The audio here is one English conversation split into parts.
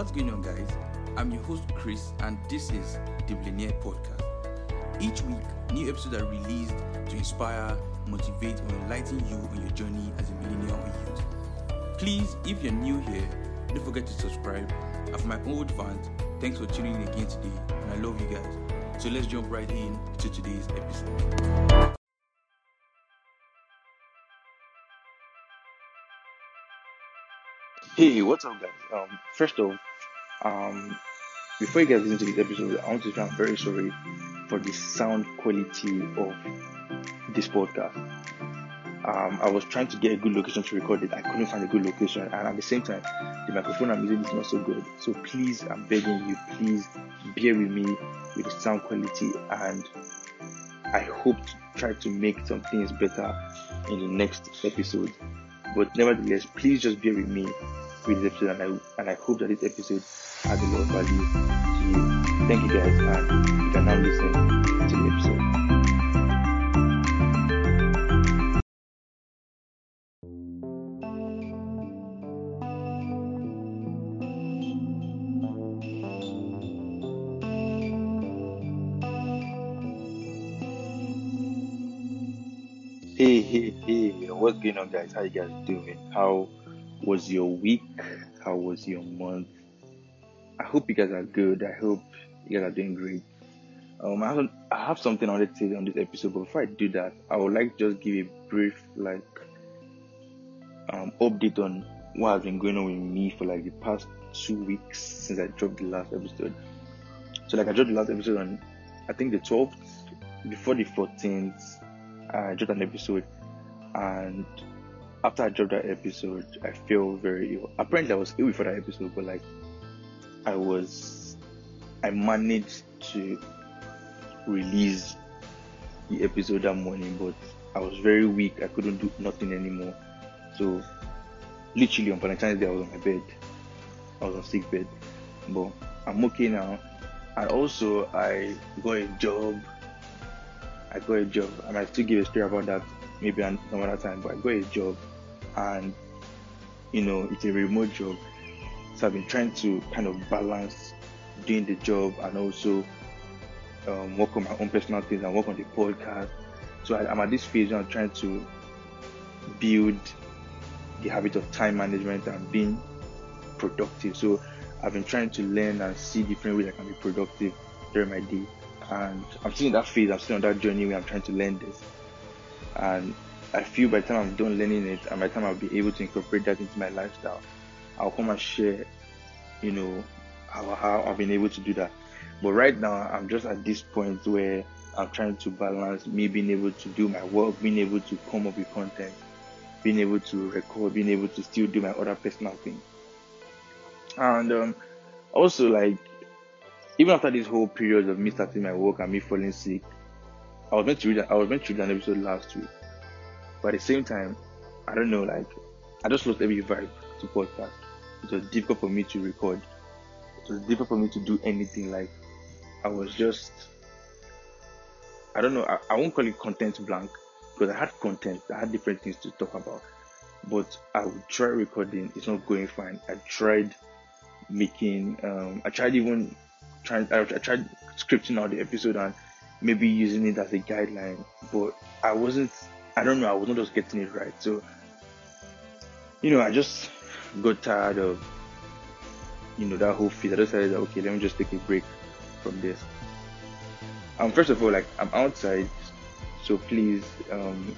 what's going on, guys? I'm your host, Chris, and this is the Millenaire Podcast. Each week, new episodes are released to inspire, motivate, or enlighten you on your journey as a millennial youth. Please, if you're new here, don't forget to subscribe. And for my old fans, thanks for tuning in again today, and I love you guys. So let's jump right in to today's episode. Hey, what's up, guys? Um, first off, um, before you guys listen to this episode, I want to say I'm very sorry for the sound quality of this podcast. Um, I was trying to get a good location to record it. I couldn't find a good location, and at the same time, the microphone I'm using is not so good. So please, I'm begging you, please bear with me with the sound quality, and I hope to try to make some things better in the next episode. But nevertheless, please just bear with me with this episode, and I and I hope that this episode has a lot of value to you. Thank you guys, and you can now listen to the episode. Hey, hey, hey, what's going on, guys? How you guys doing? How was your week? How was your month? Hope you guys are good. I hope you guys are doing great. Um, I have, I have something I wanted to say on this episode, but before I do that, I would like to just give a brief like um update on what has been going on with me for like the past two weeks since I dropped the last episode. So like I dropped the last episode on I think the 12th before the 14th I dropped an episode, and after I dropped that episode, I feel very ill. Apparently, I was ill before that episode, but like, I was, I managed to release the episode that morning, but I was very weak. I couldn't do nothing anymore. So, literally on Valentine's Day, I was on my bed. I was on sick bed, but I'm okay now. And also, I got a job I got a job. And I might still give a story about that maybe another time, but I got a job and you know it's a remote job. So I've been trying to kind of balance doing the job and also um, work on my own personal things and work on the podcast. So I, am at this phase where I'm trying to build the habit of time management and being productive. So I've been trying to learn and see different ways I can be productive during my day and I'm still in that phase, I'm still on that journey where I'm trying to learn this. And I feel by the time I'm done learning it and by the time I'll be able to incorporate that into my lifestyle, I'll come and share, you know, how, how I've been able to do that. But right now, I'm just at this point where I'm trying to balance me being able to do my work, being able to come up with content, being able to record, being able to still do my other personal thing. And um, also, like, even after this whole period of me starting my work and me falling sick, I was meant to read I was meant to read an episode last week. But at the same time, I don't know, like I just lost every vibe to podcast. It was difficult for me to record. It was difficult for me to do anything. Like I was just I don't know, I, I won't call it content blank because I had content, I had different things to talk about. But I would try recording, it's not going fine. I tried making um I tried even trying I, I tried scripting out the episode and maybe using it as a guideline but i wasn't i don't know i wasn't just getting it right so you know i just got tired of you know that whole phase. I decided that okay let me just take a break from this. Um first of all like i'm outside so please um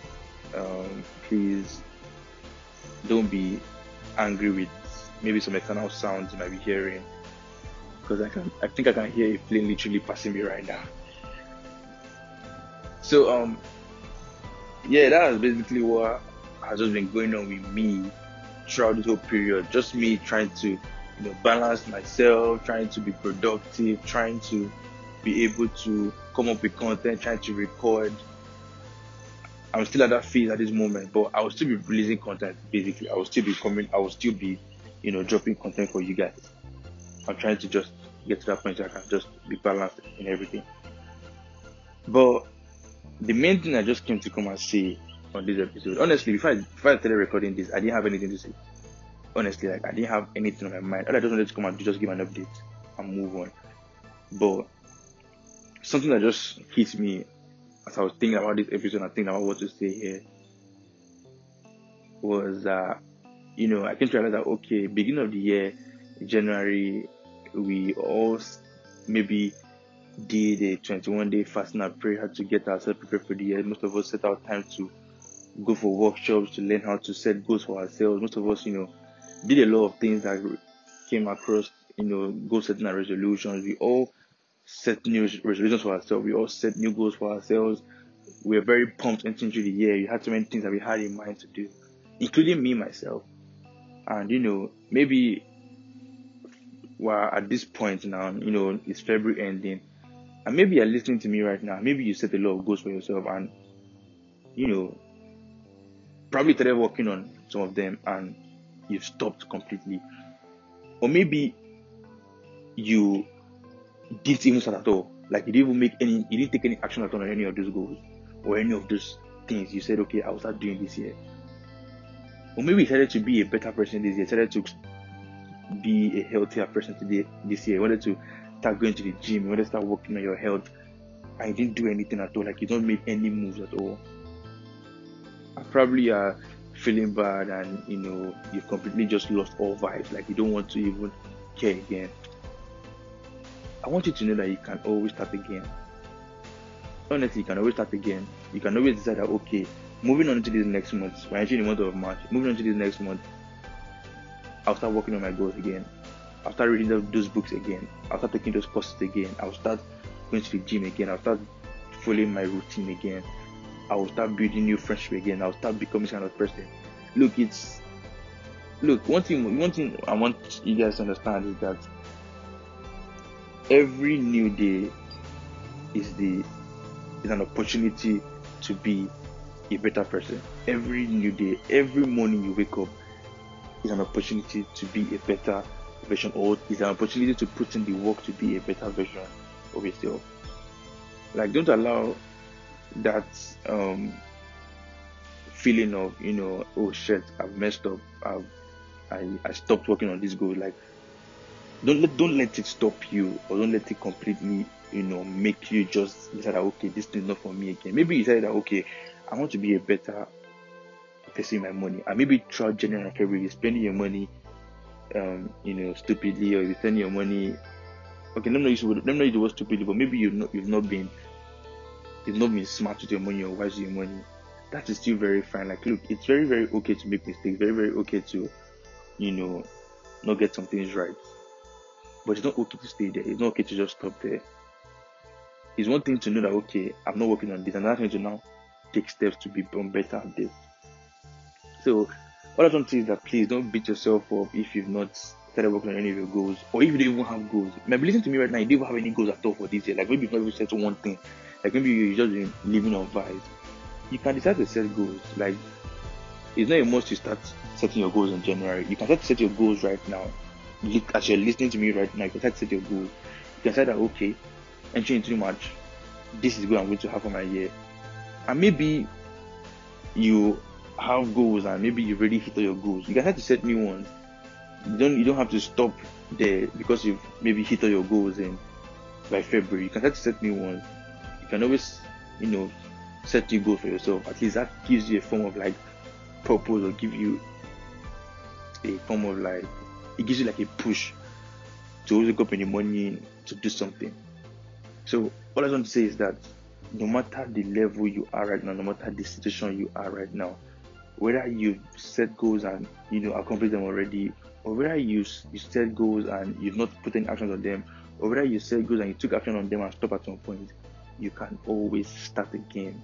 um please don't be angry with maybe some external sounds you might be hearing because I can I think I can hear a plane literally passing me right now. So um yeah, that is basically what has just been going on with me throughout this whole period. Just me trying to, you know, balance myself, trying to be productive, trying to be able to come up with content, trying to record. I'm still at that phase at this moment, but I will still be releasing content basically. I will still be coming I will still be, you know, dropping content for you guys. I'm trying to just get to that point so I can just be balanced in everything. But the main thing I just came to come and say on this episode, honestly, before I, before I started recording this, I didn't have anything to say. honestly, like I didn't have anything on my mind. All I just wanted to come and just give an update and move on. But something that just hit me as I was thinking about this episode and thinking about what to say here was uh you know I came to realize that okay, beginning of the year, January, we all maybe did a 21 day fasting and prayer to get ourselves prepared for the year. Most of us set out time to go for workshops to learn how to set goals for ourselves. Most of us, you know, did a lot of things that came across, you know, goal setting and resolutions. We all set new resolutions for ourselves. We all set new goals for ourselves. We are very pumped into the year. We had so many things that we had in mind to do, including me myself. And you know, maybe well at this point now, you know, it's February ending, and maybe you're listening to me right now. Maybe you set a lot of goals for yourself, and you know, probably started working on some of them, and you've stopped completely, or maybe you didn't even start at all. Like you didn't even make any, you didn't take any action at all on any of those goals or any of those things. You said, okay, I'll start doing this year. Or maybe you started to be a better person this year, started to be a healthier person today this year. You wanted to start going to the gym, you wanted to start working on your health, and you didn't do anything at all. Like you don't make any moves at all. I probably are feeling bad and you know you've completely just lost all vibes. Like you don't want to even care again. I want you to know that you can always start again. Honestly, you can always start again. You can always decide that okay, moving on to this next month, we're entering the month of March, moving on to this next month, I'll start working on my goals again. I'll start reading those books again. I'll start taking those courses again. I'll start going to the gym again. I'll start following my routine again. I will start building new friendship again. I'll start becoming kind of person. Look, it's look one thing. One thing I want you guys to understand is that every new day is the is an opportunity to be a better person. Every new day, every morning you wake up is an opportunity to be a better version, or is an opportunity to put in the work to be a better version of yourself. Like, don't allow that um, feeling of you know, oh shit, I've messed up. I've I, I stopped working on this goal. Like, don't let don't let it stop you or don't let it completely you know make you just decide that okay this is not for me again maybe you decide that okay i want to be a better person in my money and maybe throughout january and february you're spending your money um you know stupidly or you're spending your money okay let me not use let me not use the word stupidly but maybe you've not you've not been you've not been smart with your money or wise with your money that is still very fine like look it's very very okay to make mistakes very very okay to you know not get some things right but it's not okay to stay there. It's not okay to just stop there. It's one thing to know that okay, I'm not working on this, and another thing to now take steps to become better at this. So what I want to say is that please don't beat yourself up if you've not started working on any of your goals, or if you don't even have goals. Maybe listen to me right now, you don't even have any goals at all for this year. Like maybe you've not even set one thing. Like maybe you're just living on vibes. You can decide to set goals. Like it's not a must to start setting your goals in January. You can start to set your goals right now as you're listening to me right now, you can start to set your goals. You can say that okay, entering into March, this is what I'm going to have for my year. And maybe you have goals and maybe you've already hit all your goals. You can start to set new ones. You don't you don't have to stop there because you've maybe hit all your goals in by February. You can start to set new ones. Can always, you know, set new goals for yourself. At least that gives you a form of like purpose or give you a form of like it gives you like a push to wake up in the morning to do something. So all I want to say is that no matter the level you are right now, no matter the situation you are right now, whether you've set goals and you know accomplished them already, or whether you you set goals and you've not put any actions on them, or whether you set goals and you took action on them and stop at some point, you can always start again.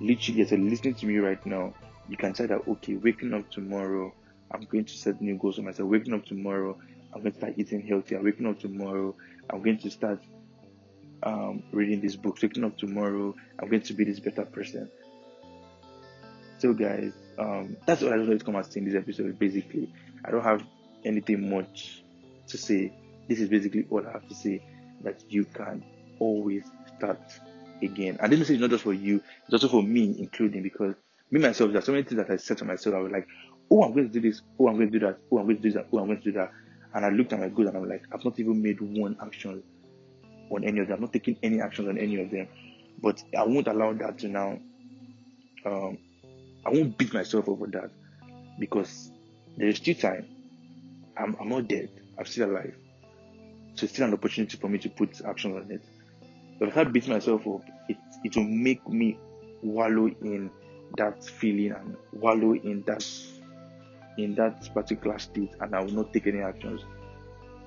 Literally, as you're listening to me right now, you can say that okay, waking up tomorrow I'm going to set new goals for myself. Waking up tomorrow, I'm going to start eating healthy. I'm waking up tomorrow, I'm going to start um, reading these books. Waking up tomorrow, I'm going to be this better person. So, guys, um, that's what I wanted to come and say in this episode. Basically, I don't have anything much to say. This is basically all I have to say that you can always start again. And this message is not just for you, it's also for me, including because me myself, there's so many things that I said to myself. I was like, oh, I'm going to do this, oh, I'm going to do that, oh, I'm going to do that, oh, I'm going to do that. And I looked at my goals and I'm like, I've not even made one action on any of them. I'm not taking any actions on any of them. But I won't allow that to now. Um, I won't beat myself over that because there is still time. I'm, I'm not dead. I'm still alive. So it's still an opportunity for me to put action on it. But if I beat myself up, it, it will make me wallow in that feeling and wallow in that in that particular state and I will not take any actions.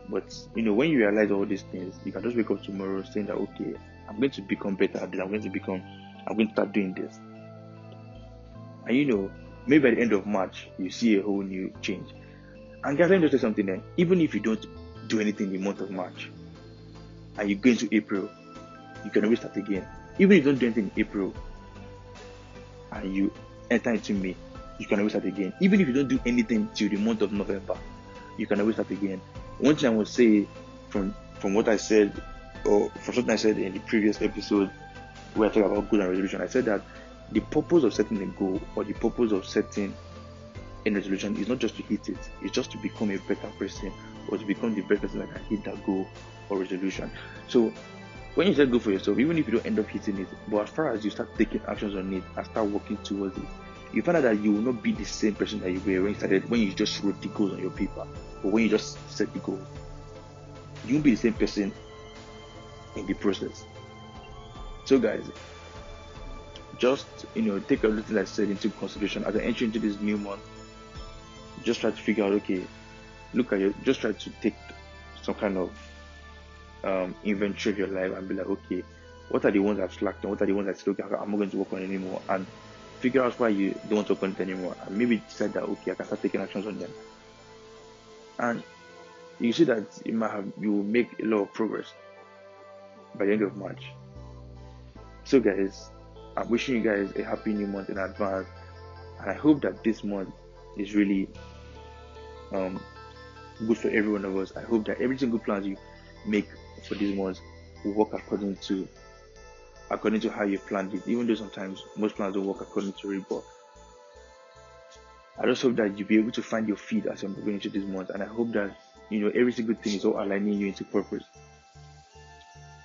But you know, when you realize all these things, you can just wake up tomorrow saying that okay, I'm going to become better at this, I'm going to become I'm going to start doing this. And you know, maybe at the end of March you see a whole new change. And guys, let me just say something then. Even if you don't do anything in the month of March and you go into April, you can always start again. Even if you don't do anything in April and you enter into May, you can always start again. Even if you don't do anything till the month of November, you can always start again. One thing I would say from from what I said or from something I said in the previous episode where I talked about goal and resolution, I said that the purpose of setting a goal or the purpose of setting a resolution is not just to hit it, it's just to become a better person or to become the best person that can hit that goal or resolution. So when you set goal for yourself, even if you don't end up hitting it, but as far as you start taking actions on it and start working towards it, you find out that you will not be the same person that you were when you started when you just wrote the goals on your paper or when you just set the goal. You won't be the same person in the process. So guys, just you know, take everything I said into consideration as I enter into this new month. Just try to figure out okay, look at your just try to take some kind of um, inventory of your life and be like, okay, what are the ones I've slacked and what are the ones I said, okay, I'm not going to work on anymore, and figure out why you don't want to work on it anymore, and maybe decide that okay, I can start taking actions on them, and you see that you might have you will make a lot of progress by the end of March. So, guys, I'm wishing you guys a happy new month in advance, and I hope that this month is really um, good for every one of us. I hope that every single plan you make for these months will work according to according to how you planned it. Even though sometimes most plans don't work according to it, but I just hope that you'll be able to find your feet as you're going into this month, and I hope that you know every single thing is all aligning you into purpose.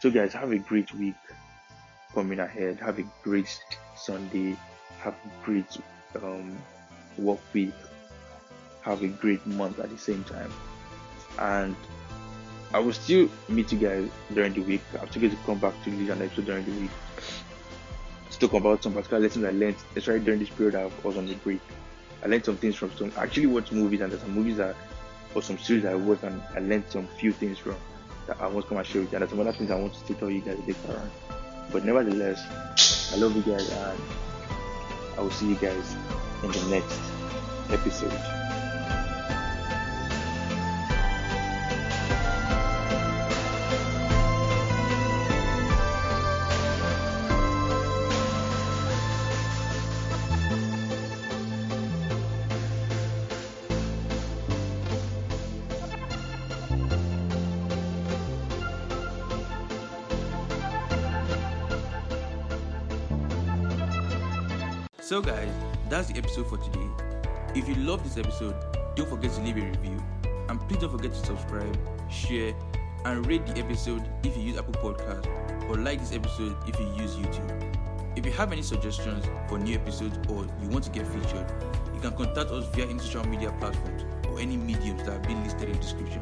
So, guys, have a great week coming ahead. Have a great Sunday. Have a great um, work week. Have a great month at the same time, and I will still meet you guys during the week. I'm still going to come back to release an episode during the week to talk about some particular lessons I learned, especially during this period I was on the break. I learned some things from some. Actually watched movies and there's some movies that or some series I watched and I learned some few things from that I want to come and share with you. And there's some other things I want to tell you guys later on. But nevertheless, I love you guys and I will see you guys in the next episode. So, guys, that's the episode for today. If you love this episode, don't forget to leave a review. And please don't forget to subscribe, share, and rate the episode if you use Apple Podcast or like this episode if you use YouTube. If you have any suggestions for new episodes or you want to get featured, you can contact us via any social media platforms or any mediums that have been listed in the description.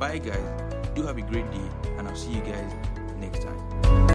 Bye guys, do have a great day and I'll see you guys next time.